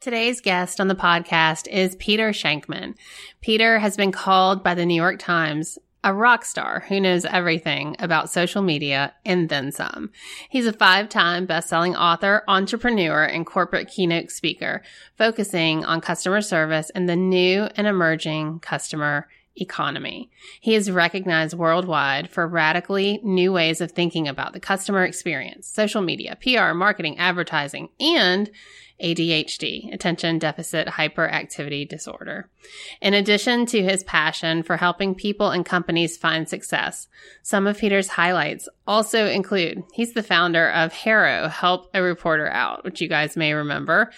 Today's guest on the podcast is Peter Shankman. Peter has been called by the New York Times a rock star who knows everything about social media and then some. He's a five-time best-selling author, entrepreneur, and corporate keynote speaker, focusing on customer service and the new and emerging customer economy. He is recognized worldwide for radically new ways of thinking about the customer experience, social media, PR, marketing, advertising, and ADHD, attention deficit hyperactivity disorder. In addition to his passion for helping people and companies find success, some of Peter's highlights also include he's the founder of HARO, Help a Reporter Out, which you guys may remember.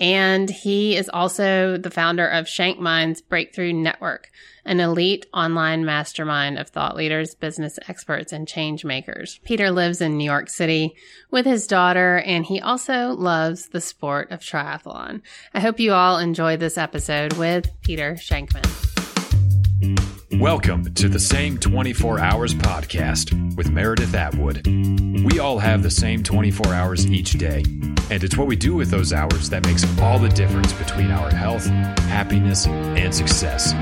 And he is also the founder of ShankMinds Breakthrough Network, an elite online mastermind of thought leaders, business experts, and change makers. Peter lives in New York City with his daughter, and he also loves the sport of triathlon. I hope you all enjoy this episode with Peter Shankman. Welcome to the Same 24 Hours podcast with Meredith Atwood. We all have the same 24 hours each day, and it's what we do with those hours that makes all the difference between our health, happiness, and success.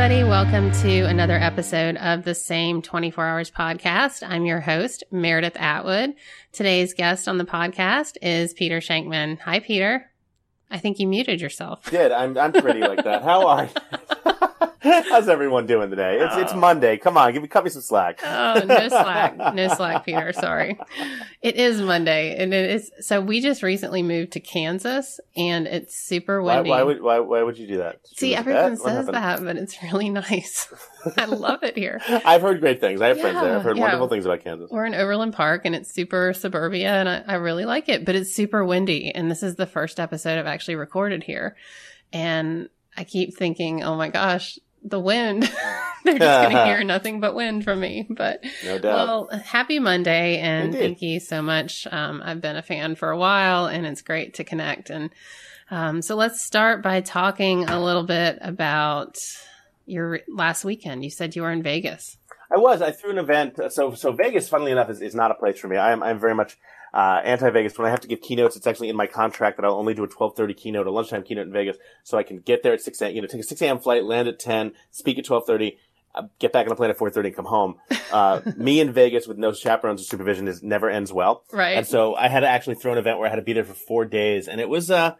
Everybody. Welcome to another episode of the Same 24 Hours podcast. I'm your host, Meredith Atwood. Today's guest on the podcast is Peter Shankman. Hi, Peter. I think you muted yourself. Did I'm I'm pretty like that. How are you? How's everyone doing today? It's it's oh. Monday. Come on, give me cut me some slack. Oh, no slack, no slack, Peter. Sorry. It is Monday, and it is. So we just recently moved to Kansas, and it's super windy. why would why, why would you do that? Did See, everyone bet? What says that, but it's really nice. I love it here. I've heard great things. I have friends there. I've heard yeah. wonderful things about Kansas. We're in Overland Park, and it's super suburbia, and I, I really like it. But it's super windy, and this is the first episode I've actually recorded here, and I keep thinking, oh my gosh. The wind. They're just going to hear nothing but wind from me. But No doubt. Well, happy Monday, and Indeed. thank you so much. Um, I've been a fan for a while, and it's great to connect. And um, so let's start by talking a little bit about your last weekend. You said you were in Vegas. I was. I threw an event. So so Vegas, funnily enough, is, is not a place for me. I am I'm very much uh, anti-Vegas. When I have to give keynotes, it's actually in my contract that I'll only do a 12:30 keynote, a lunchtime keynote in Vegas, so I can get there at 6 a.m. You know, take a 6 a.m. flight, land at 10, speak at 12:30. Uh, get back on the plane at 4.30 and come home. Uh, me in Vegas with no chaperones or supervision is never ends well. Right. And so I had to actually throw an event where I had to be there for four days, and it was uh,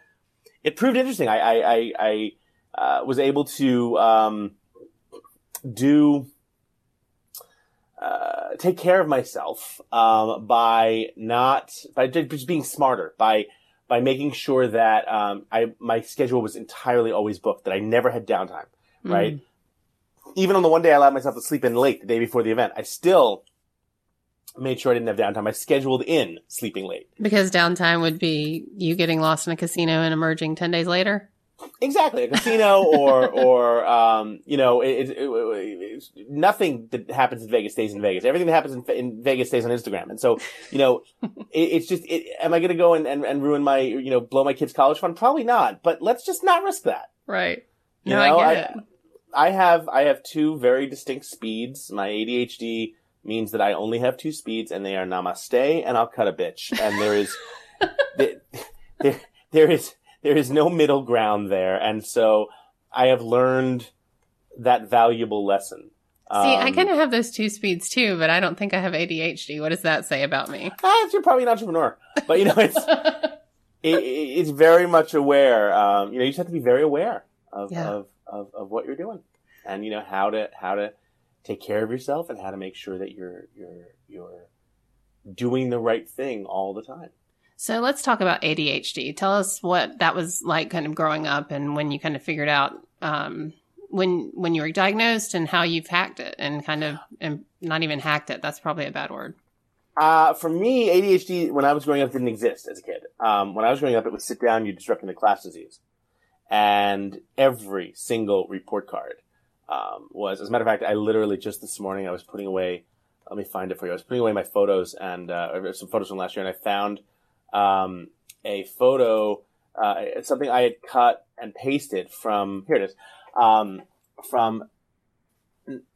it proved interesting. I I I, I uh, was able to um, do uh, take care of myself um, by not by just being smarter by by making sure that um, I my schedule was entirely always booked that I never had downtime. Right. Even on the one day I allowed myself to sleep in late the day before the event, I still made sure I didn't have downtime. I scheduled in sleeping late. Because downtime would be you getting lost in a casino and emerging 10 days later. Exactly, a casino or or um, you know, it, it, it, it's nothing that happens in Vegas stays in Vegas. Everything that happens in, in Vegas stays on Instagram. And so, you know, it, it's just, it, am I going to go and, and and ruin my, you know, blow my kids' college fund? Probably not. But let's just not risk that. Right. You No, know, I get it. I have I have two very distinct speeds. My ADHD means that I only have two speeds, and they are Namaste and I'll cut a bitch. And there is there, there there is there is no middle ground there, and so I have learned that valuable lesson. See, I Um, kind of have those two speeds too, but I don't think I have ADHD. What does that say about me? ah, you're probably an entrepreneur, but you know it's it, it- it's very much aware. Um, you know, you just have to be very aware of, Yeah. of, of, of what you're doing, and you know how to how to take care of yourself and how to make sure that you're you're you're doing the right thing all the time. So let's talk about ADHD. Tell us what that was like kind of growing up and when you kind of figured out um, when when you were diagnosed and how you've hacked it and kind of and not even hacked it. That's probably a bad word. Uh, for me, ADHD when I was growing up didn't exist as a kid. Um, when I was growing up, it was sit down, you disrupting the class disease, and every single report card um, was. As a matter of fact, I literally just this morning I was putting away. Let me find it for you. I was putting away my photos and uh, some photos from last year, and I found um, a photo. Uh, something I had cut and pasted from here. It is um, from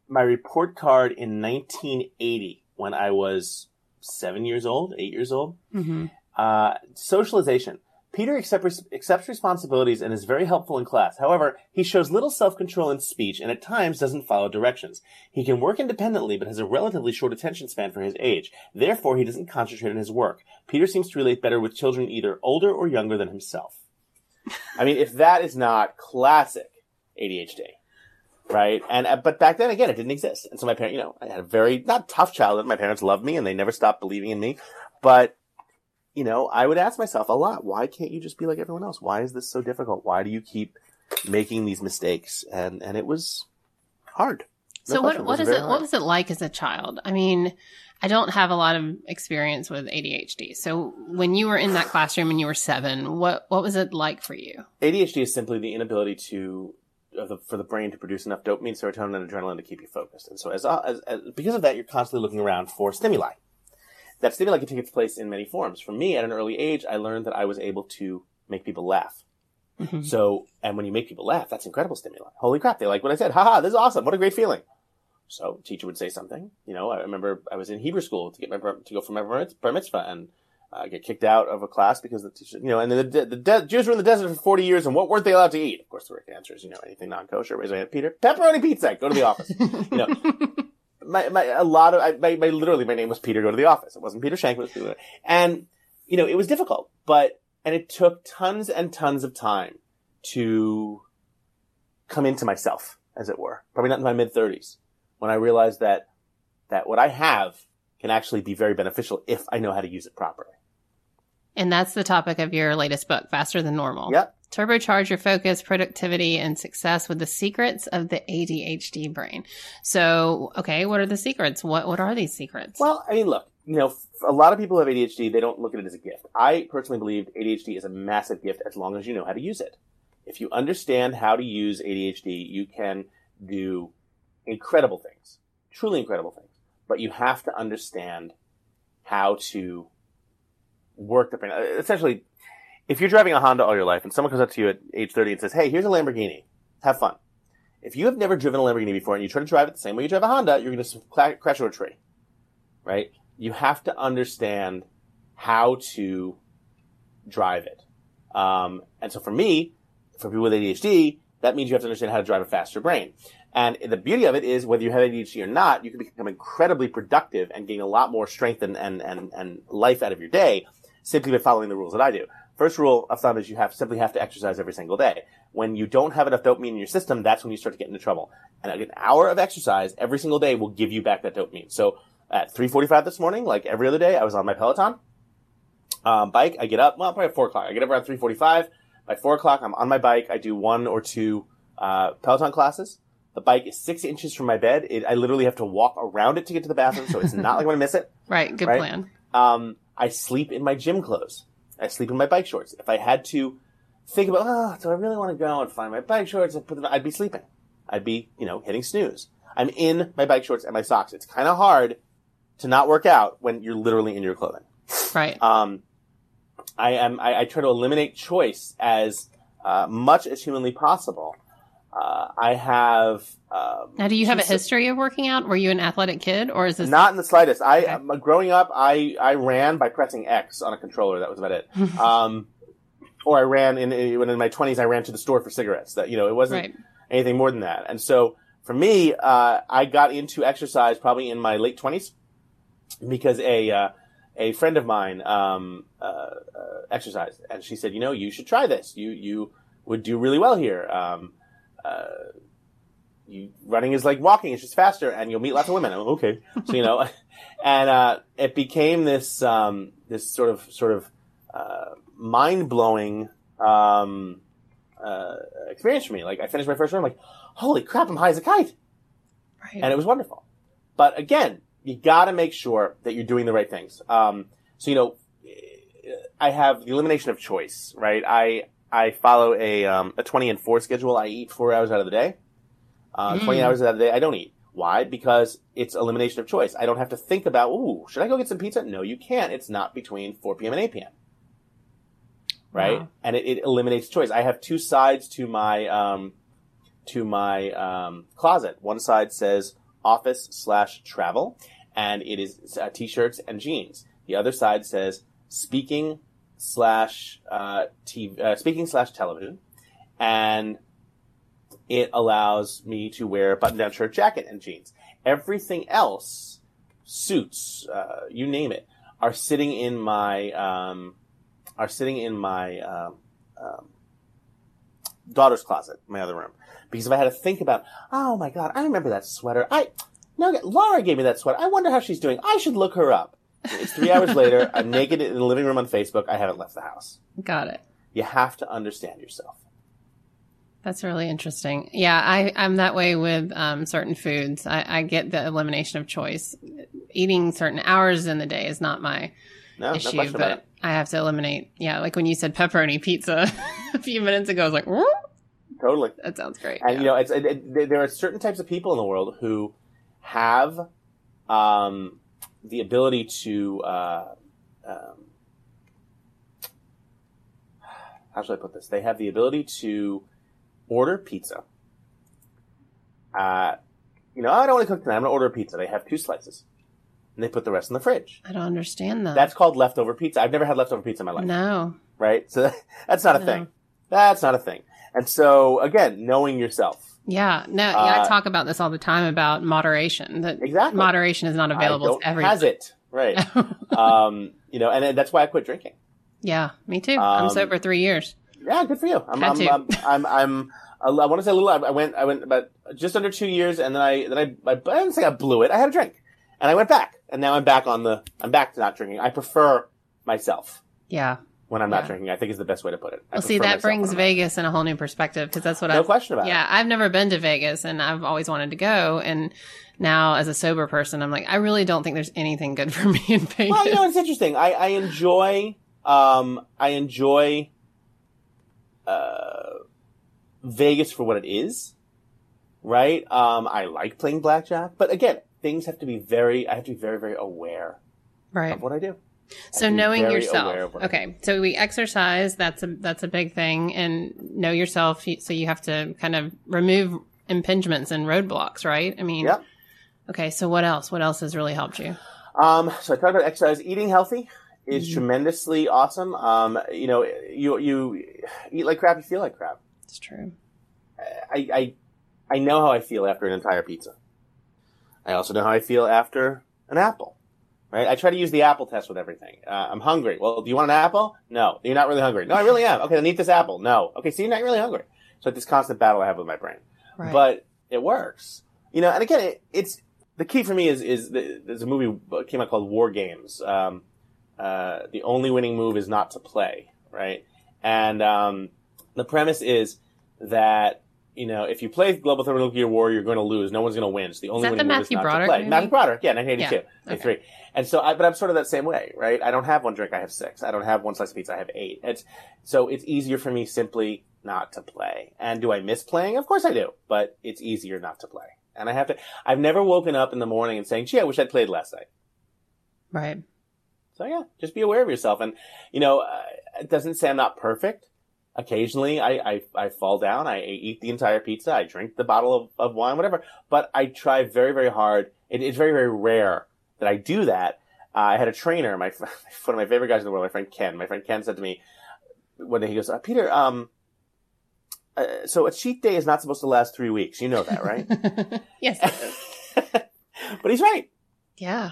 my report card in 1980 when I was seven years old, eight years old. Mm-hmm. Uh, socialization. Peter accepts, accepts responsibilities and is very helpful in class. However, he shows little self-control in speech and at times doesn't follow directions. He can work independently but has a relatively short attention span for his age. Therefore, he doesn't concentrate on his work. Peter seems to relate better with children either older or younger than himself. I mean, if that is not classic ADHD, right? And uh, but back then again, it didn't exist, and so my parents, you know, I had a very not tough childhood. My parents loved me, and they never stopped believing in me. But you know, I would ask myself a lot: Why can't you just be like everyone else? Why is this so difficult? Why do you keep making these mistakes? And and it was hard. No So question. what what was it? hard. What was it like as a child? I mean, I don't have a lot of experience with ADHD. So when you were in that classroom and you were seven, what what was it like for you? ADHD is simply the inability to the, for the brain to produce enough dopamine, serotonin, and adrenaline to keep you focused. And so, as, as, as because of that, you're constantly looking around for stimuli. That stimuli can take its place in many forms. For me, at an early age, I learned that I was able to make people laugh. Mhm. So, and when you make people laugh, that's incredible stimuli. Holy crap! They like what I said. Haha! This is awesome. What a great feeling. So, teacher would say something. You know, I remember I was in Hebrew school to get my to go for my bar mitzvah and uh, get kicked out of a class because the teacher, you know, and the, the, the de- Jews were in the desert for 40 years, and what weren't they allowed to eat? Of course, the correct answer is, you know, anything non-kosher. Raise my hand, Peter. Pepperoni pizza. Go to the office. you know, my, my, a lot of, I, my, my, literally, my name was Peter. Go to the office. It wasn't Peter Shank. Was Peter. And, you know, it was difficult, but, and it took tons and tons of time to come into myself, as it were. Probably not in my mid 30s when I realized that, that what I have can actually be very beneficial if I know how to use it properly. And that's the topic of your latest book, Faster Than Normal. Yep. Turbocharge your focus, productivity, and success with the secrets of the ADHD brain. So, okay, what are the secrets? What what are these secrets? Well, I mean, look, you know, a lot of people have ADHD. They don't look at it as a gift. I personally believe ADHD is a massive gift as long as you know how to use it. If you understand how to use ADHD, you can do incredible things, truly incredible things. But you have to understand how to work the brain. Uh, Essentially, if you're driving a Honda all your life and someone comes up to you at age 30 and says, Hey, here's a Lamborghini. Have fun. If you have never driven a Lamborghini before and you try to drive it the same way you drive a Honda, you're going to crash into a tree. Right? You have to understand how to drive it. Um, and so for me, for people with ADHD, that means you have to understand how to drive a faster brain. And the beauty of it is whether you have ADHD or not, you can become incredibly productive and gain a lot more strength and, and, and, and life out of your day simply by following the rules that I do. First rule of thumb is you have simply have to exercise every single day. When you don't have enough dopamine in your system, that's when you start to get into trouble. And an hour of exercise every single day will give you back that dopamine. So at 3:45 this morning, like every other day, I was on my Peloton um, bike. I get up, well, probably at four o'clock. I get up around 3:45. By four o'clock, I'm on my bike. I do one or two uh, Peloton classes. The bike is six inches from my bed. It, I literally have to walk around it to get to the bathroom, so it's not like I'm gonna miss it. right, good right? plan. Um, I sleep in my gym clothes. I sleep in my bike shorts. If I had to think about, oh, do I really want to go and find my bike shorts and put them, I'd be sleeping. I'd be, you know, hitting snooze. I'm in my bike shorts and my socks. It's kind of hard to not work out when you're literally in your clothing. Right. Um, I am, I, I try to eliminate choice as uh, much as humanly possible. Uh, I have, um, now, do you have a history of working out? Were you an athletic kid, or is this Not in the slightest. I Okay. um, growing up, I I ran by pressing X on a controller. That was about it. um, or I ran in when in my twenties. I ran to the store for cigarettes. That you know, it wasn't right? anything more than that. And so for me, uh, I got into exercise probably in my late twenties because a uh, a friend of mine um, uh, uh, exercised, and she said, you know, you should try this. You you would do really well here. Um, uh, you running is like walking; it's just faster, and you'll meet lots of women. I'm, okay, so you know, and uh, it became this um, this sort of sort of uh, mind blowing um, uh, experience for me. Like I finished my first run, I'm like, holy crap, I'm high as a kite, Right. and it was wonderful. But again, you got to make sure that you're doing the right things. Um, so you know, I have the elimination of choice, right? I I follow a um, a 20 and 4 schedule. I eat four hours out of the day. Uh, 20 Mm. hours out of the day, I don't eat. Why? Because it's elimination of choice. I don't have to think about, ooh, should I go get some pizza? No, you can't. It's not between 4 p.m. and 8 p.m. Right? Wow. And it, it eliminates choice. I have two sides to my, um, to my, um, closet. One side says office slash travel, and it is uh, t-shirts and jeans. The other side says speaking slash uh, TV, uh, speaking slash television, and it allows me to wear a button-down shirt, jacket, and jeans. Everything else, suits, uh, you name it, are sitting in my um, are sitting in my um, um, daughter's closet, my other room. Because if I had to think about, oh my god, I remember that sweater. I no, Laura gave me that sweater. I wonder how she's doing. I should look her up. It's three hours later. I'm naked in the living room on Facebook. I haven't left the house. Got it. You have to understand yourself. That's really interesting. Yeah, I, I'm that way with um, certain foods. I, I get the elimination of choice. Eating certain hours in the day is not my No, no issue, about but. I have to eliminate. Yeah, like when you said pepperoni pizza a few minutes ago, I was like, "Whoop." Totally. that sounds great. And yeah. you know, it's it, it, there are certain types of people in the world who have um, the ability to uh, um, how should I put this? They have the ability to order pizza. Uh, you know, I don't want to cook tonight. I'm going to order a pizza. They have two slices, and they put the rest in the fridge. I don't understand that. That's called leftover pizza. I've never had leftover pizza in my life no. right? So that's not a No. thing. That's not a thing. And so again, knowing yourself. Yeah, no. yeah, Uh, I talk about this all the time about moderation. That Exactly. moderation is not available to everyone. has it right. um, you know, and, that's why I quit drinking. yeah, me too. I'm Um, sober three years. Yeah, good for you. I'm, Had I'm, to. I'm, I'm, I'm, I want to say a little. I went, I went about just under two years, and then I, then I, I, I didn't say I blew it. I had a drink, and I went back, and now I'm back on the. I'm back to not drinking. I prefer myself Yeah. When I'm not Yeah. drinking. I think is the best way to put it. I Well, see, that brings when I'm not- Vegas in a whole new perspective because that's what No I. No question about it. Yeah, I've never been to Vegas, and I've always wanted to go. And now, as a sober person, I'm like, I really don't think there's anything good for me in Vegas. Well, you know, it's interesting. I, I enjoy, um, I enjoy, uh, Vegas for what it is, right? Um, I like playing blackjack, but again, things have to be very, I have to be very, very aware right. of what I do. So have to be knowing yourself. aware of what I do. Okay. So we exercise. That's a that's a big thing, and know yourself. So you have to kind of remove impingements and roadblocks, right? I mean. Yep. Okay. So what else? What else has really helped you? Um, so I talked about exercise. Eating healthy is Mhm. tremendously awesome. Um, you know, you, you eat like crap, you feel like crap. It's true. I, I, I know how I feel after an entire pizza. I also know how I feel after an apple. Right? I try to use the apple test with everything. Uh, I'm hungry. Well, do you want an apple? No. You're not really hungry. No, I really am. Okay, then eat this apple. No. Okay, so you're not really hungry. So it's this constant battle I have with my brain. Right. But it works. You know, and again, it, it's the key for me is is the, there's a movie that came out called War Games. Um, uh, the only winning move is not to play, right? And um, the premise is that you know if you play Global Thermonuclear War, you're going to lose. No one's going to win. So the only that winning the Matthew not Broderick play. movie? Matthew Broderick, yeah, 1982, Yeah, 83. And so, I, but I'm sort of that same way, right? I don't have one drink, I have six. I don't have one slice of pizza, I have eight. It's so it's easier for me simply not to play. And do I miss playing? Of course I do, but it's easier not to play. And I have to. I've never woken up in the morning and saying, "Gee, I wish I'd played last night." right. So yeah, just be aware of yourself. And you know, uh, it doesn't say I'm not perfect. Occasionally, I, I I fall down. I eat the entire pizza. I drink the bottle of, of wine, whatever. But I try very very hard. It, it's very very rare that I do that. Uh, I had a trainer, my one of my favorite guys in the world, my friend Ken. My friend Ken said to me one day, he goes, uh, "Peter, um, uh, so a cheat day is not supposed to last three weeks. You know that, right?" yes. but he's right. Yeah.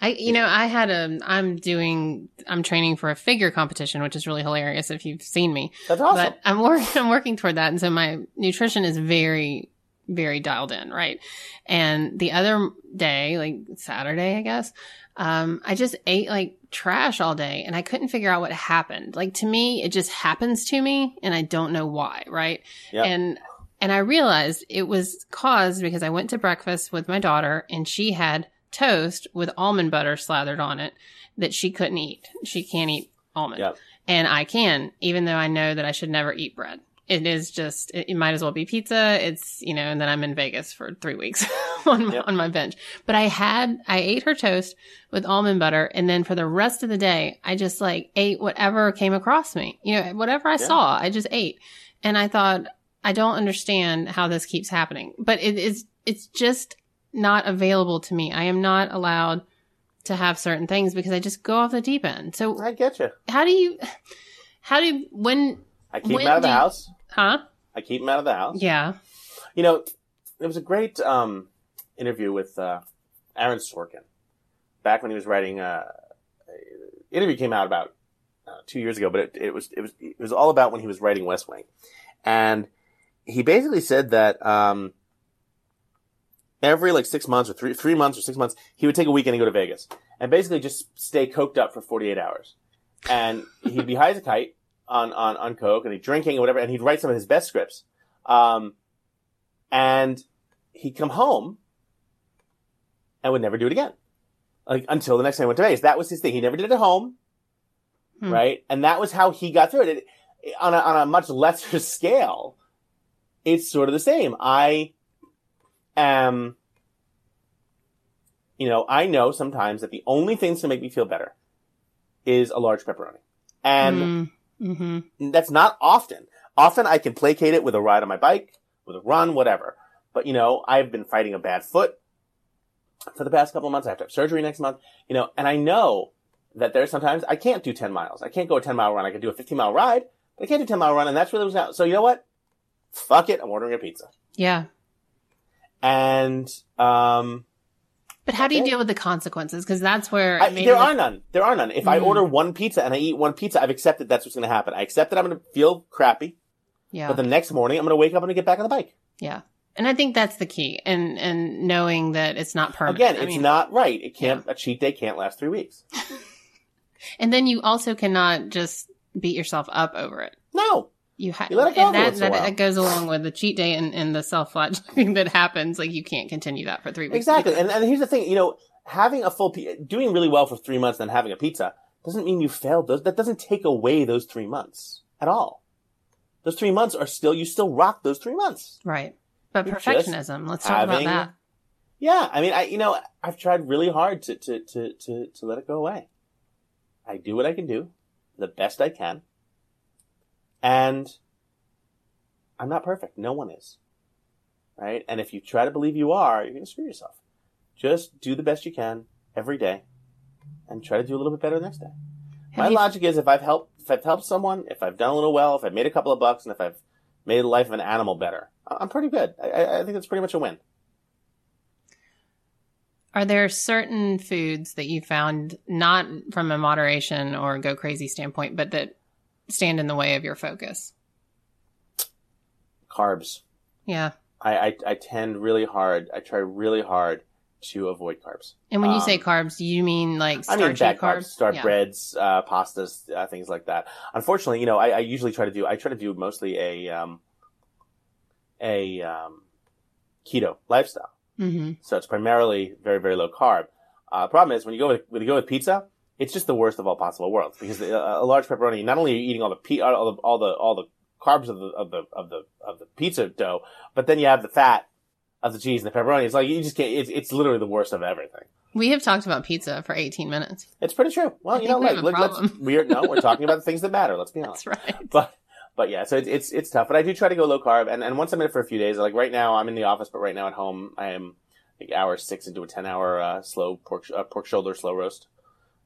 I, you know, I had a, I'm doing, I'm training for a figure competition, which is really hilarious if you've seen me, That's awesome. but I'm working, I'm working toward that. And so my nutrition is very, very dialed in, right? And the other day, like Saturday, I guess, um, I just ate like trash all day and I couldn't figure out what happened. Like to me, it just happens to me and I don't know why, right? Yep. And and I realized it was caused because I went to breakfast with my daughter and she had toast with almond butter slathered on it that she couldn't eat. She can't eat almond. Yep. And I can, even though I know that I should never eat bread. It is just, it, it might as well be pizza. It's, you know, and then I'm in Vegas for three weeks on, my, Yep. on my bench. But I had, I ate her toast with almond butter. And then for the rest of the day, I just like ate whatever came across me. You know, whatever I Yeah. saw, I just ate. And I thought, I don't understand how this keeps happening, but it is, it's just not available to me. I am not allowed to have certain things because I just go off the deep end. So I get you. how do you, how do you, when, I keep When him out of the you- house. huh? I keep him out of the house. Yeah. You know, it was a great um, interview with uh, Aaron Sorkin back when he was writing. Uh, interview came out about uh, two years ago, but it, it was it was it was all about when he was writing West Wing, and he basically said that um, every like six months or three three months or six months he would take a weekend and go to Vegas and basically just stay coked up for forty eight hours, and he'd be high as a kite on on on coke and he'd drinking or whatever, and he'd write some of his best scripts. Um, and he'd come home and would never do it again. Like until the next time he went to Vegas. That was his thing. He never did it at home. Hmm. Right? And that was how he got through it. it. On a, on a much lesser scale, it's sort of the same. I am, you know, I know sometimes that the only things to make me feel better is a large pepperoni. And mm-hmm. that's not often. Often I can placate it with a ride on my bike, with a run, whatever. But you know, I've been fighting a bad foot for the past couple of months. I have to have surgery next month, you know, and I know that there's sometimes I can't do 10 miles. I can't go a 10 mile run. I can do a 15 mile ride, but I can't do 10 mile run. And that's really what's out. So you know what? Fuck it. I'm ordering a pizza. Yeah. And, um, But how do you deal with the consequences? Because that's where I, there the- are none. There are none. If I Mm. order one pizza and I eat one pizza, I've accepted that's what's going to happen. I accept that I'm going to feel crappy, yeah. but the next morning I'm going to wake up and get back on the bike. Yeah. And I think that's the key and and knowing that it's not permanent. Again, I it's mean, not right. It can't. A cheat day can't last three weeks. And then you also cannot just beat yourself up over it. No, You have You let it go and that, once in a that, that goes along with the cheat day and, and the self flagellating that happens. Like you can't continue that for three weeks. exactly. And and here's the thing. You know, having a full pi- doing really well for three months, then having a pizza doesn't mean you failed. Those that doesn't take away those three months at all. Those three months are still you still rock those three months. Right. But You're perfectionism. Let's talk about that. Yeah, I mean, I you know I've tried really hard to to to to to let it go away. I do what I can do, the best I can, and I'm not perfect. No one is, right? And if you try to believe you are, you're going to screw yourself. Just do the best you can every day, and try to do a little bit better the next day. Have My you- logic is if I've helped if I've helped someone, if I've done a little well, if I've made a couple of bucks, and if I've made the life of an animal better, I'm pretty good. I, I I think that's pretty much a win. Are there certain foods that you found not from a moderation or go crazy standpoint, but that stand in the way of your focus? Carbs. Yeah. I, I, I tend really hard. I try really hard to avoid carbs. And when you Um, say carbs, you mean like I starchy mean, bad carbs, carbs? start Yeah. breads, uh, pastas, uh, things like that. Unfortunately, you know, I, I usually try to do. I try to do mostly a um, a um, keto lifestyle. hmm So it's primarily very very low carb. Uh, problem is when you go with when you go with pizza, it's just the worst of all possible worlds because uh, a large pepperoni. Not only are you eating all the pe- all the all the all the carbs of the of the of the of the pizza dough, but then you have the fat of the cheese and the pepperoni. It's like you just can't. It's, it's literally the worst of everything. We have talked about pizza for 18 minutes. It's pretty true. Well, I you know, we like, have a let, let's problem. we're no, we're talking about the things that matter. Let's be honest. That's right. But but yeah, so it's it's it's tough. But I do try to go low carb, and and once I'm in it for a few days, like right now I'm in the office, but right now at home I am like hour six into a ten hour uh, slow pork uh, pork shoulder slow roast,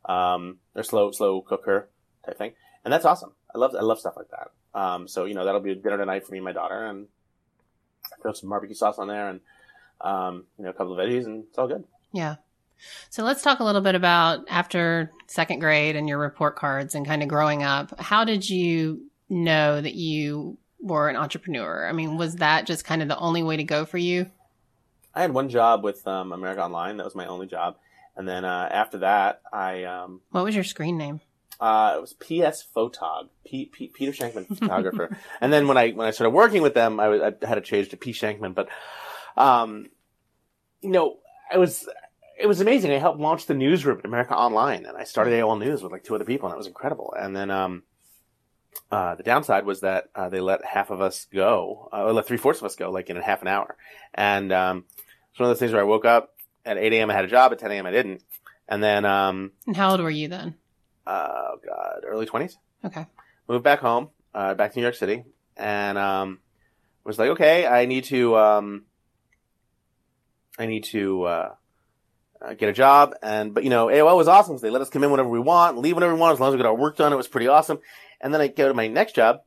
um, or slow slow cooker type thing, and that's awesome. I love I love stuff like that. Um, so you know that'll be dinner tonight for me and my daughter, and throw some barbecue sauce on there, and um, you know a couple of veggies, and it's all good. Yeah. So let's talk a little bit about after second grade and your report cards and kind of growing up. How did you know that you were an entrepreneur? I mean, was that just kind of the only way to go for you? I had one job with um, America Online. That was my only job. And then uh, after that, I um, What was your screen name? uh, it was PS Photog, P- P- Peter Shankman photographer. and then when I when I started working with them, I, was, I had to change to P Shankman. But um, you know, I was it was amazing. I helped launch the newsroom at America Online, and I started AOL News with like two other people, and it was incredible. And then um, uh, the downside was that uh, they let half of us go, uh, or let three fourths of us go, like in a half an hour. And um, it's one of those things where I woke up at 8 a.m. I had a job, at 10 a.m. I didn't. And then, um, And how old were you then? oh god, early 20s. Okay. Moved back home, uh, back to New York City, and um, was like, okay, I need to. Um, I need to uh, uh, get a job. And but you know, AOL was awesome. 'cause they let us come in whenever we want, leave whenever we want, as long as we got our work done. It was pretty awesome. And then I go to my next job,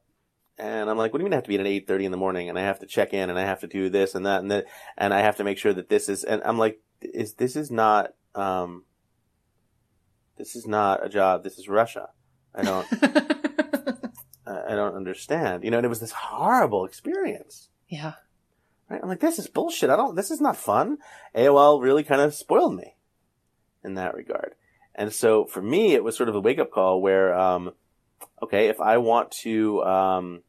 and I'm like, what do you mean I have to be in at eight thirty in the morning, and I have to check in, and I have to do this and that, and that, and I have to make sure that this is. And I'm like, is this is not. Um, this is not a job. This is Russia. I don't. I don't understand. You know, and it was this horrible experience. yeah. Right? I'm like, this is bullshit. I don't, this is not fun. AOL really kind of spoiled me in that regard. And so for me, it was sort of a wake up call where, um, okay, if I want to, um,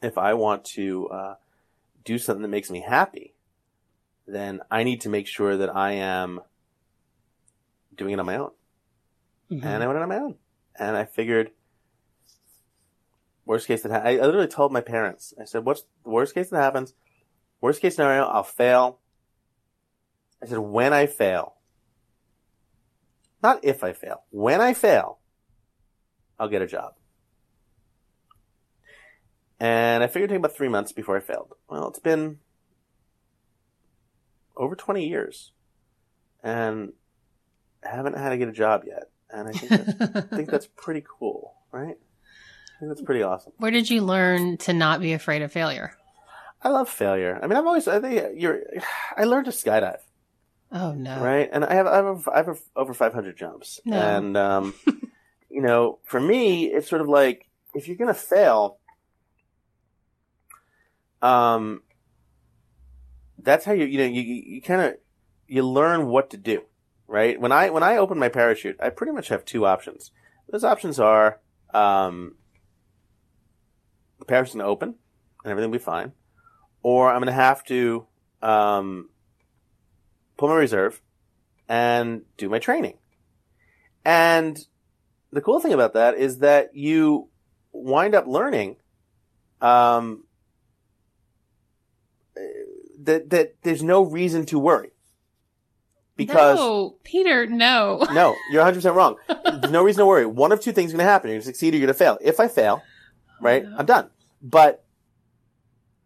if I want to, uh, do something that makes me happy, then I need to make sure that I am doing it on my own. Mhm. And I went it on my own. And I figured, worst case that ha- I literally told my parents, I said, what's the worst case that happens? Worst case scenario, I'll fail. I said, when I fail, not if I fail, when I fail, I'll get a job. And I figured it'd take about three months before I failed. Well, it's been over 20 years and haven't had to get a job yet. And I think that's, I think that's pretty cool, right? I think that's pretty awesome. Where did you learn to not be afraid of failure? I love failure. I mean, I've always, I think you're, I learned to skydive, Oh no. right? And I have, I have, I have over 500 jumps. No. And, um, you know, for me, it's sort of like, if you're going to fail, um, that's how you, you know, you, you kind of, you learn what to do, right? When I, when I open my parachute, I pretty much have two options. Those options are, um, the parachute's to open and everything will be fine. Or I'm to have to, um, pull my reserve and do my training. And the cool thing about that is that you wind up learning, um, that, that there's no reason to worry. Because no, Peter, no. no, you're 100% wrong. There's no reason to worry. One of two things is going to happen. You're going to succeed or you're going to fail. If I fail, right, no. I'm done. But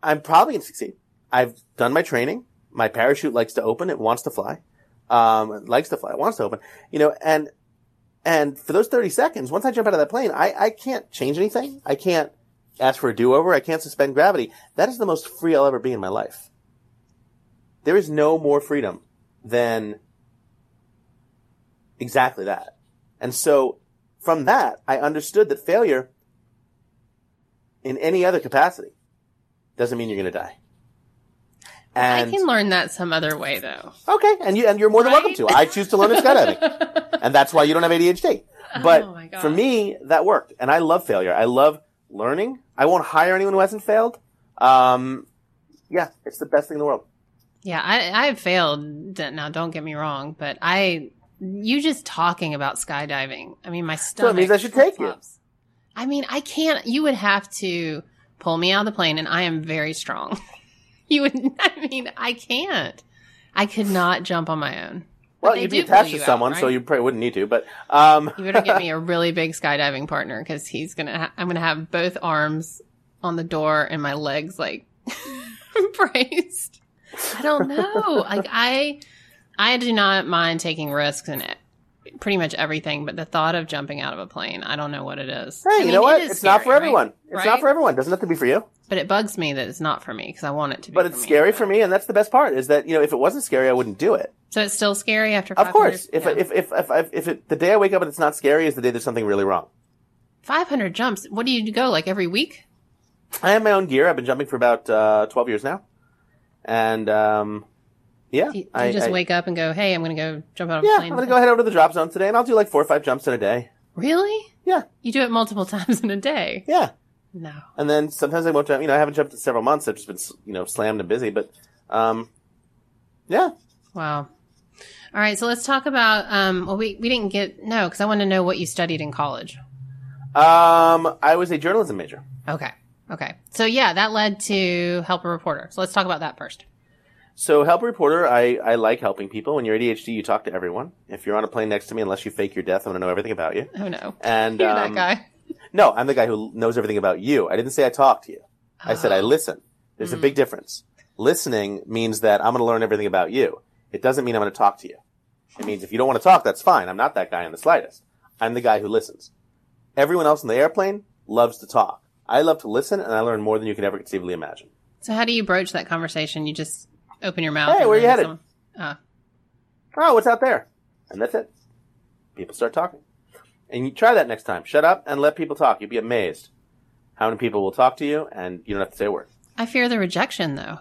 I'm probably going to succeed. I've done my training. My parachute likes to open. It wants to fly. Um, it likes to fly. It wants to open. You know, and, and for those 30 seconds, once I jump out of that plane, I, I can't change anything. I can't ask for a do-over. I can't suspend gravity. That is the most free I'll ever be in my life. There is no more freedom than exactly that. And so from that, I understood that failure in any other capacity doesn't mean you're going to die. And I can learn that some other way though. okay, and you and you're more than welcome to. I choose to learn in skydiving, and that's why you don't have ADHD. But Oh for me, that worked, and I love failure. I love learning. I won't hire anyone who hasn't failed. Um, yeah, it's the best thing in the world. Yeah, I I've failed. Now, don't get me wrong, but I you just talking about skydiving. I mean, my stomach. means I should take you. flip-flops. I mean, I can't. You would have to pull me out of the plane, and I am very strong. you would. I mean, I can't. I could not jump on my own. But Well, you'd be attached to you out, someone, so you probably wouldn't need to. But um, You better get me a really big skydiving partner because he's gonna. Ha- I'm gonna have both arms on the door and my legs like braced. I don't know. Like I, I do not mind taking risks in it, pretty much everything. But the thought of jumping out of a plane, I don't know what it is. hey, I you mean, know what? it It's not for scary, right? everyone. It's Right? not for everyone. It doesn't have to be for you. But it bugs me that it's not for me because I want it to be. But for it's me. scary for me, and that's the best part. Is that you know if it wasn't scary, I wouldn't do it. So it's still scary after. Of course, if yeah. if if if, if, if it, the day I wake up and it's not scary is the day there's something really wrong. 500 jumps. What do you go like every week? I have my own gear. I've been jumping for about uh, twelve years now, and um, yeah, Do you, I just I- wake up and go, "Hey, I'm going to go jump out of Yeah, I'm gonna go head over to the drop zone today, and I'll do like four or five jumps in a day. Really? Yeah, You do it multiple times in a day? yeah. No. And then sometimes I won't jump. You know, I haven't jumped in several months. I've just been you know slammed and busy. But um, yeah, Wow. All right, so let's talk about. Um, well, we we didn't get no because I want to know what you studied in college. um, I was a journalism major. Okay. Okay. So yeah, that led to help a reporter. So let's talk about that first. So, help a reporter, I, I like helping people. When you're ADHD, you talk to everyone. If you're on a plane next to me, unless you fake your death, I'm going to know everything about you. Oh no. And You're um, that guy. no, I'm the guy who knows everything about you. I didn't say I talk to you. I said I Oh. listen. There's a big difference. Listening means that I'm going to learn everything about you. It doesn't mean I'm going to talk to you. It means if you don't want to talk, that's fine. I'm not that guy in the slightest. I'm the guy who listens. Everyone else in the airplane loves to talk. I love to listen and I learn more than you can ever conceivably imagine. So how do you broach that conversation? You just open your mouth. Hey, and where you headed? someone- Uh, Oh, what's out there? And that's it. People start talking. And you try that next time. Shut up and let people talk. You'll be amazed how many people will talk to you and you don't have to say a word. I fear the rejection though.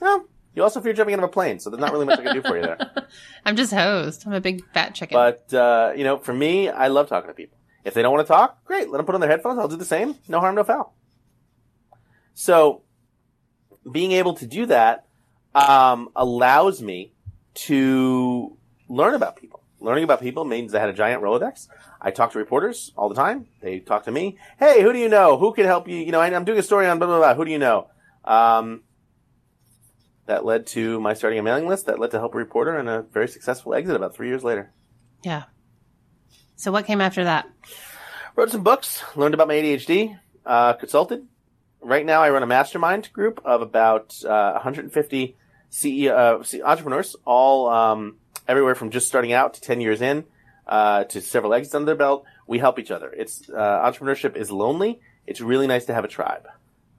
No. You also fear jumping out of a plane, so there's not really much I can do for you there. I'm just hosed. I'm a big fat chicken. But, uh, you know, for me, I love talking to people. If they don't want to talk, great. Let them put on their headphones. I'll do the same. No harm, no foul. So, being able to do that um, allows me to learn about people. Learning about people means I had a giant Rolodex. I talk to reporters all the time. They talk to me. Hey, who do you know? Who can help you? You know, I'm doing a story on blah, blah, blah. Who do you know? Um, that led to my starting a mailing list. That led to help a reporter and a very successful exit about three years later. yeah. So what came after that? Wrote some books, learned about my ADHD, uh, consulted. Right now, I run a mastermind group of about uh, 150 CEO, uh, entrepreneurs, all um, everywhere from just starting out to 10 years in uh, to several exits under their belt. We help each other. It's uh, entrepreneurship is lonely. It's really nice to have a tribe.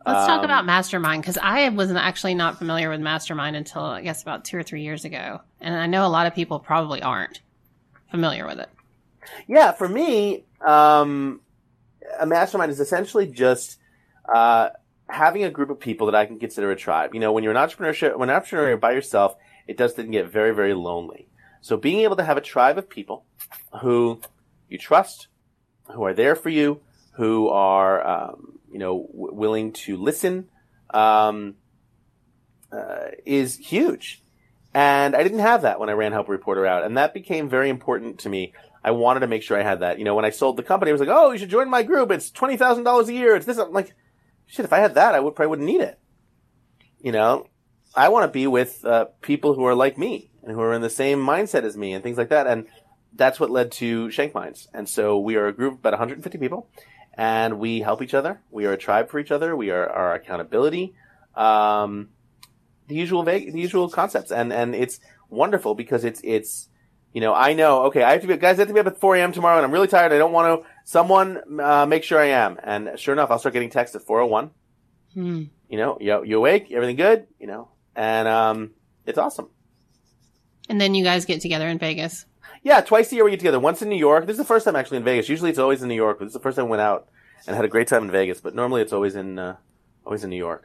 Let's talk Um, about Mastermind because I was actually not familiar with Mastermind until I guess about two or three years ago, and I know a lot of people probably aren't familiar with it. Yeah, for me, um, a mastermind is essentially just uh, having a group of people that I can consider a tribe. You know, when you're an entrepreneurship, when an entrepreneur you're by yourself, it does then get very, very lonely. So being able to have a tribe of people who you trust, who are there for you, who are, um, you know, w- willing to listen, um, uh, is huge. And I didn't have that when I ran Help Reporter Out, and that became very important to me. I wanted to make sure I had that. You know, when I sold the company, I was like, "Oh, you should join my group. It's twenty thousand dollars a year. It's this." I'm like, "Shit! If I had that, I would probably wouldn't need it." You know, I want to be with uh, people who are like me and who are in the same mindset as me and things like that. And that's what led to ShankMinds. And so we are a group of about 150 people, and we help each other. We are a tribe for each other. We are our accountability. Um, the usual vague, the usual concepts, and and it's wonderful because it's it's you know I know okay I have to be guys I have to be up at 4 a.m. tomorrow and I'm really tired. I don't want to someone uh, make sure I am. And sure enough I'll start getting texts at 401 Hmm. you know you you awake? Everything good? You know and um it's awesome. And then you guys get together in Vegas. yeah twice a year we get together. Once in New York. This is the first time actually in Vegas. Usually it's always in New York but this is the first time we went out and had a great time in Vegas but normally it's always in uh, always in New York.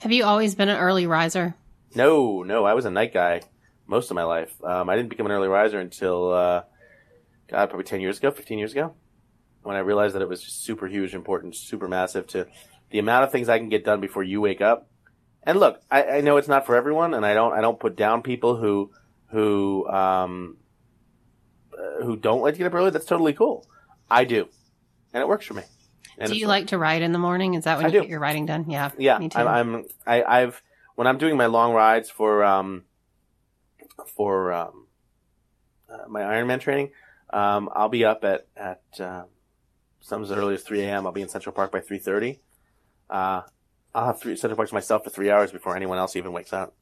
Have you always been an early riser? No, no, I was a night guy most of my life. Um, I didn't become an early riser until, uh, God, probably 10 years ago, 15 years ago, when I realized that it was just super huge, important, super massive to the amount of things I can get done before you wake up. And look, I, I know it's not for everyone, and I don't, I don't put down people who, who, um, uh, who don't like to get up early. That's totally cool. I do, and it works for me. And Do you like to ride in the morning? Is that when I you do. get your writing done? Yeah. Yeah, Me too. I'm, I'm I, I've when I'm doing my long rides for um for um uh, my Ironman training, um I'll be up at at uh, some as early as 3 a.m. I'll be in Central Park by 3:30. Uh, I'll have three Central Park to myself for three hours before anyone else even wakes up.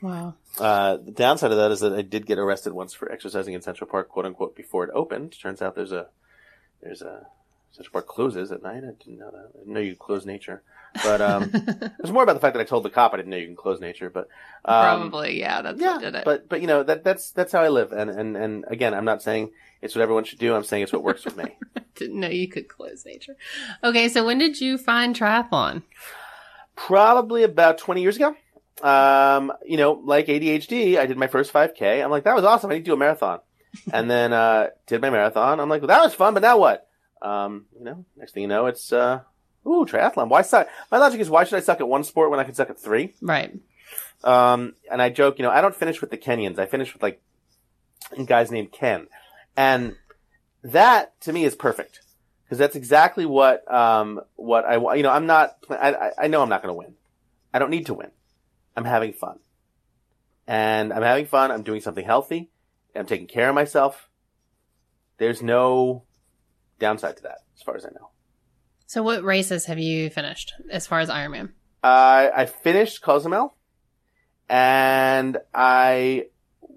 wow. Uh, the downside of that is that I did get arrested once for exercising in Central Park, quote unquote, before it opened. Turns out there's a there's a Central Park closes at night. I didn't know that. I didn't know you could close nature, but um. It was more about the fact that I told the cop I didn't know you can close nature, but um, Probably, yeah. That's yeah. what did it. But but you know that that's that's how I live, and and and again, I'm not saying it's what everyone should do. I'm saying it's what works with me. Didn't know you could close nature. Okay, so when did you find triathlon? Probably about 20 years ago. Um, you know, like ADHD, I did my first 5K. I'm like, that was awesome. I need to do a marathon, and then uh, did my marathon. I'm like, well, that was fun, but now what? Um, you know, next thing you know, it's uh, ooh, triathlon. Why suck? My logic is, why should I suck at one sport when I can suck at three? Right. Um, and I joke, you know, I don't finish with the Kenyans. I finish with like guys named Ken, and that to me is perfect because that's exactly what um what I want. You know, I'm not. I I- I know I'm not going to win. I don't need to win. I'm having fun, and I'm having fun. I'm doing something healthy. I'm taking care of myself. There's no downside to that, as far as I know. So what races have you finished as far as Ironman? Uh, I finished Cozumel. and I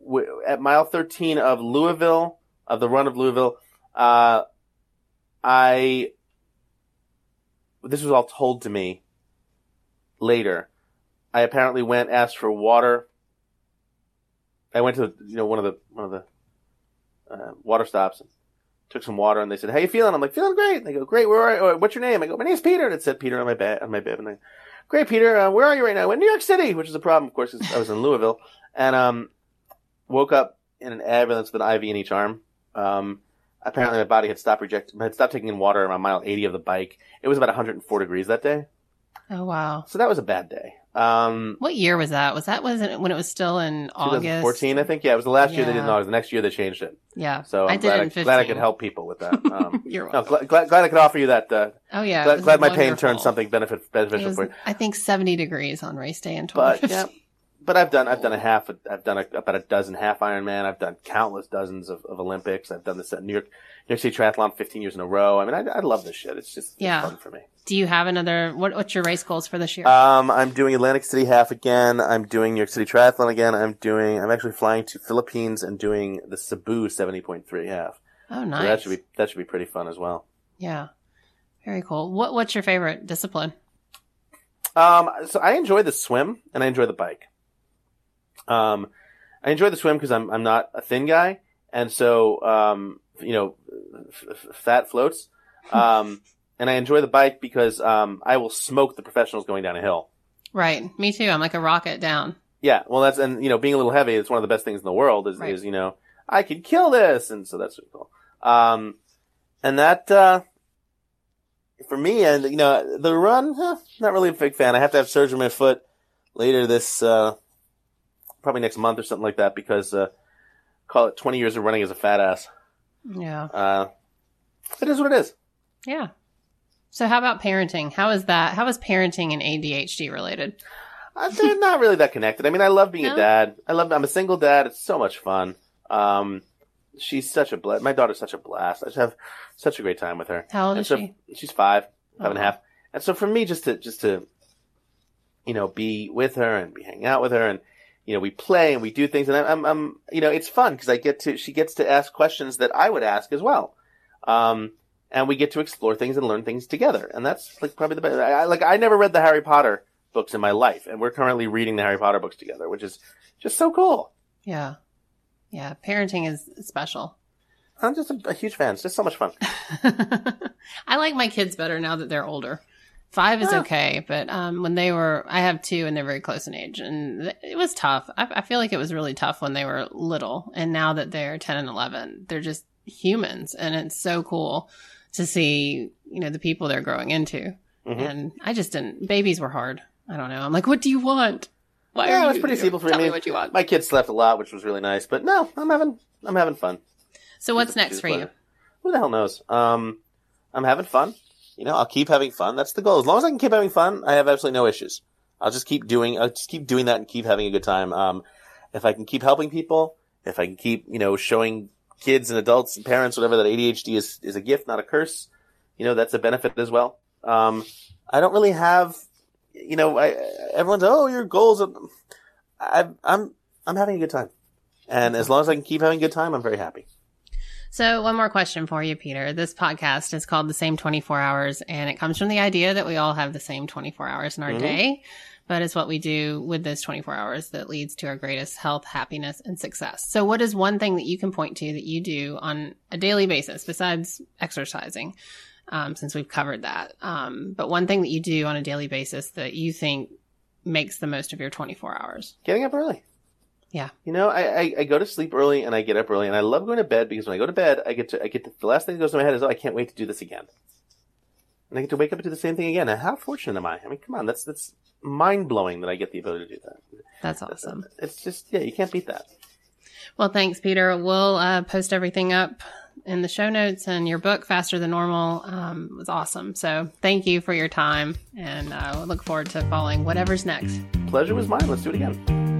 w- at mile 13 of Louisville of the run of Louisville, uh, I this was all told to me later. I apparently went asked for water. I went to you know one of the one of the uh, water stops and took some water and they said, "How you feeling?" I'm like, "Feeling great." And they go, "Great. Where are you? What's your name?" I go, "My name's Peter." And it said Peter on my bed on my bed. And I, "Great, Peter. Uh, where are you right now?" I went, "New York City," which is a problem, of course, 'cause I was in Louisville, and um, woke up in an ambulance with an IV in each arm. Um, apparently my body had stopped reject had stopped taking in water around mile 80 of the bike. It was about 104 degrees that day, Oh wow. so that was a bad day. Um, What year was that? Was that was it when it was still in August? 2014, I think. Yeah, it was the last year they did in Yeah. August. The next year they changed it. Yeah. So I I'm did glad, I, in 15. glad I could help people with that. Um, You're welcome. glad, glad, glad I could offer you that. Uh, oh yeah. glad, glad my pain turned something benefit beneficial was, for you. I think 70 degrees on race day in But 2015. yeah, but I've done I've done a half I've done a, about a dozen half Ironman. I've done countless dozens of, of Olympics. I've done this at New York New York City Triathlon 15 years in a row. I mean, I, I love this shit. It's just it's Yeah. fun for me. Do you have another? What, what's your race goals for this year? Um, I'm doing Atlantic City half again. I'm doing New York City Triathlon again. I'm doing I'm actually flying to Philippines and doing the Cebu 70.3 half. oh, So nice. that should be that should be pretty fun as well. yeah. Very cool. What What's your favorite discipline? Um, so I enjoy the swim and I enjoy the bike. Um, I enjoy the swim because I'm I'm not a thin guy, and so um, you know, f- f- fat floats. Um, and I enjoy the bike because um, I will smoke the professionals going down a hill. Right. Me too. I'm like a rocket down. Yeah, well, that's and you know, being a little heavy, it's one of the best things in the world. Is Right. is you know, I could kill this, and so that's really cool. Um, and that uh, for me, and you know, the run, huh, not really a big fan. I have to have surgery on my foot later this, uh, probably next month or something like that, because uh, call it twenty years of running as a fat ass. Yeah. Uh, it is what it is. Yeah. So how about parenting? How is that? How is parenting and ADHD related? Uh, they're not really that connected. I mean, I love being No? a dad. I love. I'm a single dad. It's so much fun. Um, she's such a blast. My daughter's such a blast. I just have such a great time with her. How old And is so she? she's five, five and a Oh. half. And so for me, just to just to, you know, be with her and be hanging out with her, and you know, we play and we do things, and I'm, I'm, I'm you know, it's fun because I get to she gets to ask questions that I would ask as well. Um, and we get to explore things and learn things together, and that's like probably the best. I, I- like I never read the Harry Potter books in my life, and we're currently reading the Harry Potter books together, which is just so cool. Yeah. Yeah. Parenting is special. I'm just a, a huge fan. It's just so much fun. I like my kids better now that they're older. Five is Yeah. okay, but um, when they were, I have two and they're very close in age, and it was tough. I, I feel like it was really tough when they were little, and now that they're ten and eleven, they're just humans, and it's so cool to see, you know, the people they're growing into. Mhm. And I just didn't. Babies were hard. I don't know. I'm like, what do you want? Why Yeah, was pretty simple for me. me what you want. My kids slept a lot, which was really nice. But no, I'm having I'm having fun. So what's next for you? Who the hell knows? Um, I'm having fun. You know, I'll keep having fun. That's the goal. As long as I can keep having fun, I have absolutely no issues. I'll just keep doing. I'll just keep doing that and keep having a good time. Um, if I can keep helping people, if I can keep, you know, showing kids and adults and parents, whatever, that ADHD is is a gift, not a curse. You know, that's a benefit as well. Um, I don't really have, you know, I everyone's oh your goals. Are, I, I'm I'm having a good time, and as long as I can keep having a good time, I'm very happy. So, one more question for you, Peter. This podcast is called The Same 24 Hours, and it comes from the idea that we all have the same 24 hours in our Mhm. day, but it's what we do with those 24 hours that leads to our greatest health, happiness, and success. So, what is one thing that you can point to that you do on a daily basis besides exercising? Um, since we've covered that. Um, but one thing that you do on a daily basis that you think makes the most of your 24 hours. Getting up early. Yeah. You know, I, I, I go to sleep early and I get up early and I love going to bed because when I go to bed, I get to, I get to, the last thing that goes to my head is, oh, I can't wait to do this again. And I get to wake up and do the same thing again. And how fortunate am I? I mean, come on, that's, that's mind blowing that I get the ability to do that. That's awesome. It's just, yeah, you can't beat that. Well, thanks, Peter. We'll uh, post everything up in the show notes, and your book, Faster Than Normal, um, was awesome. So thank you for your time, and uh, look forward to following whatever's next. Pleasure was mine. Let's do it again.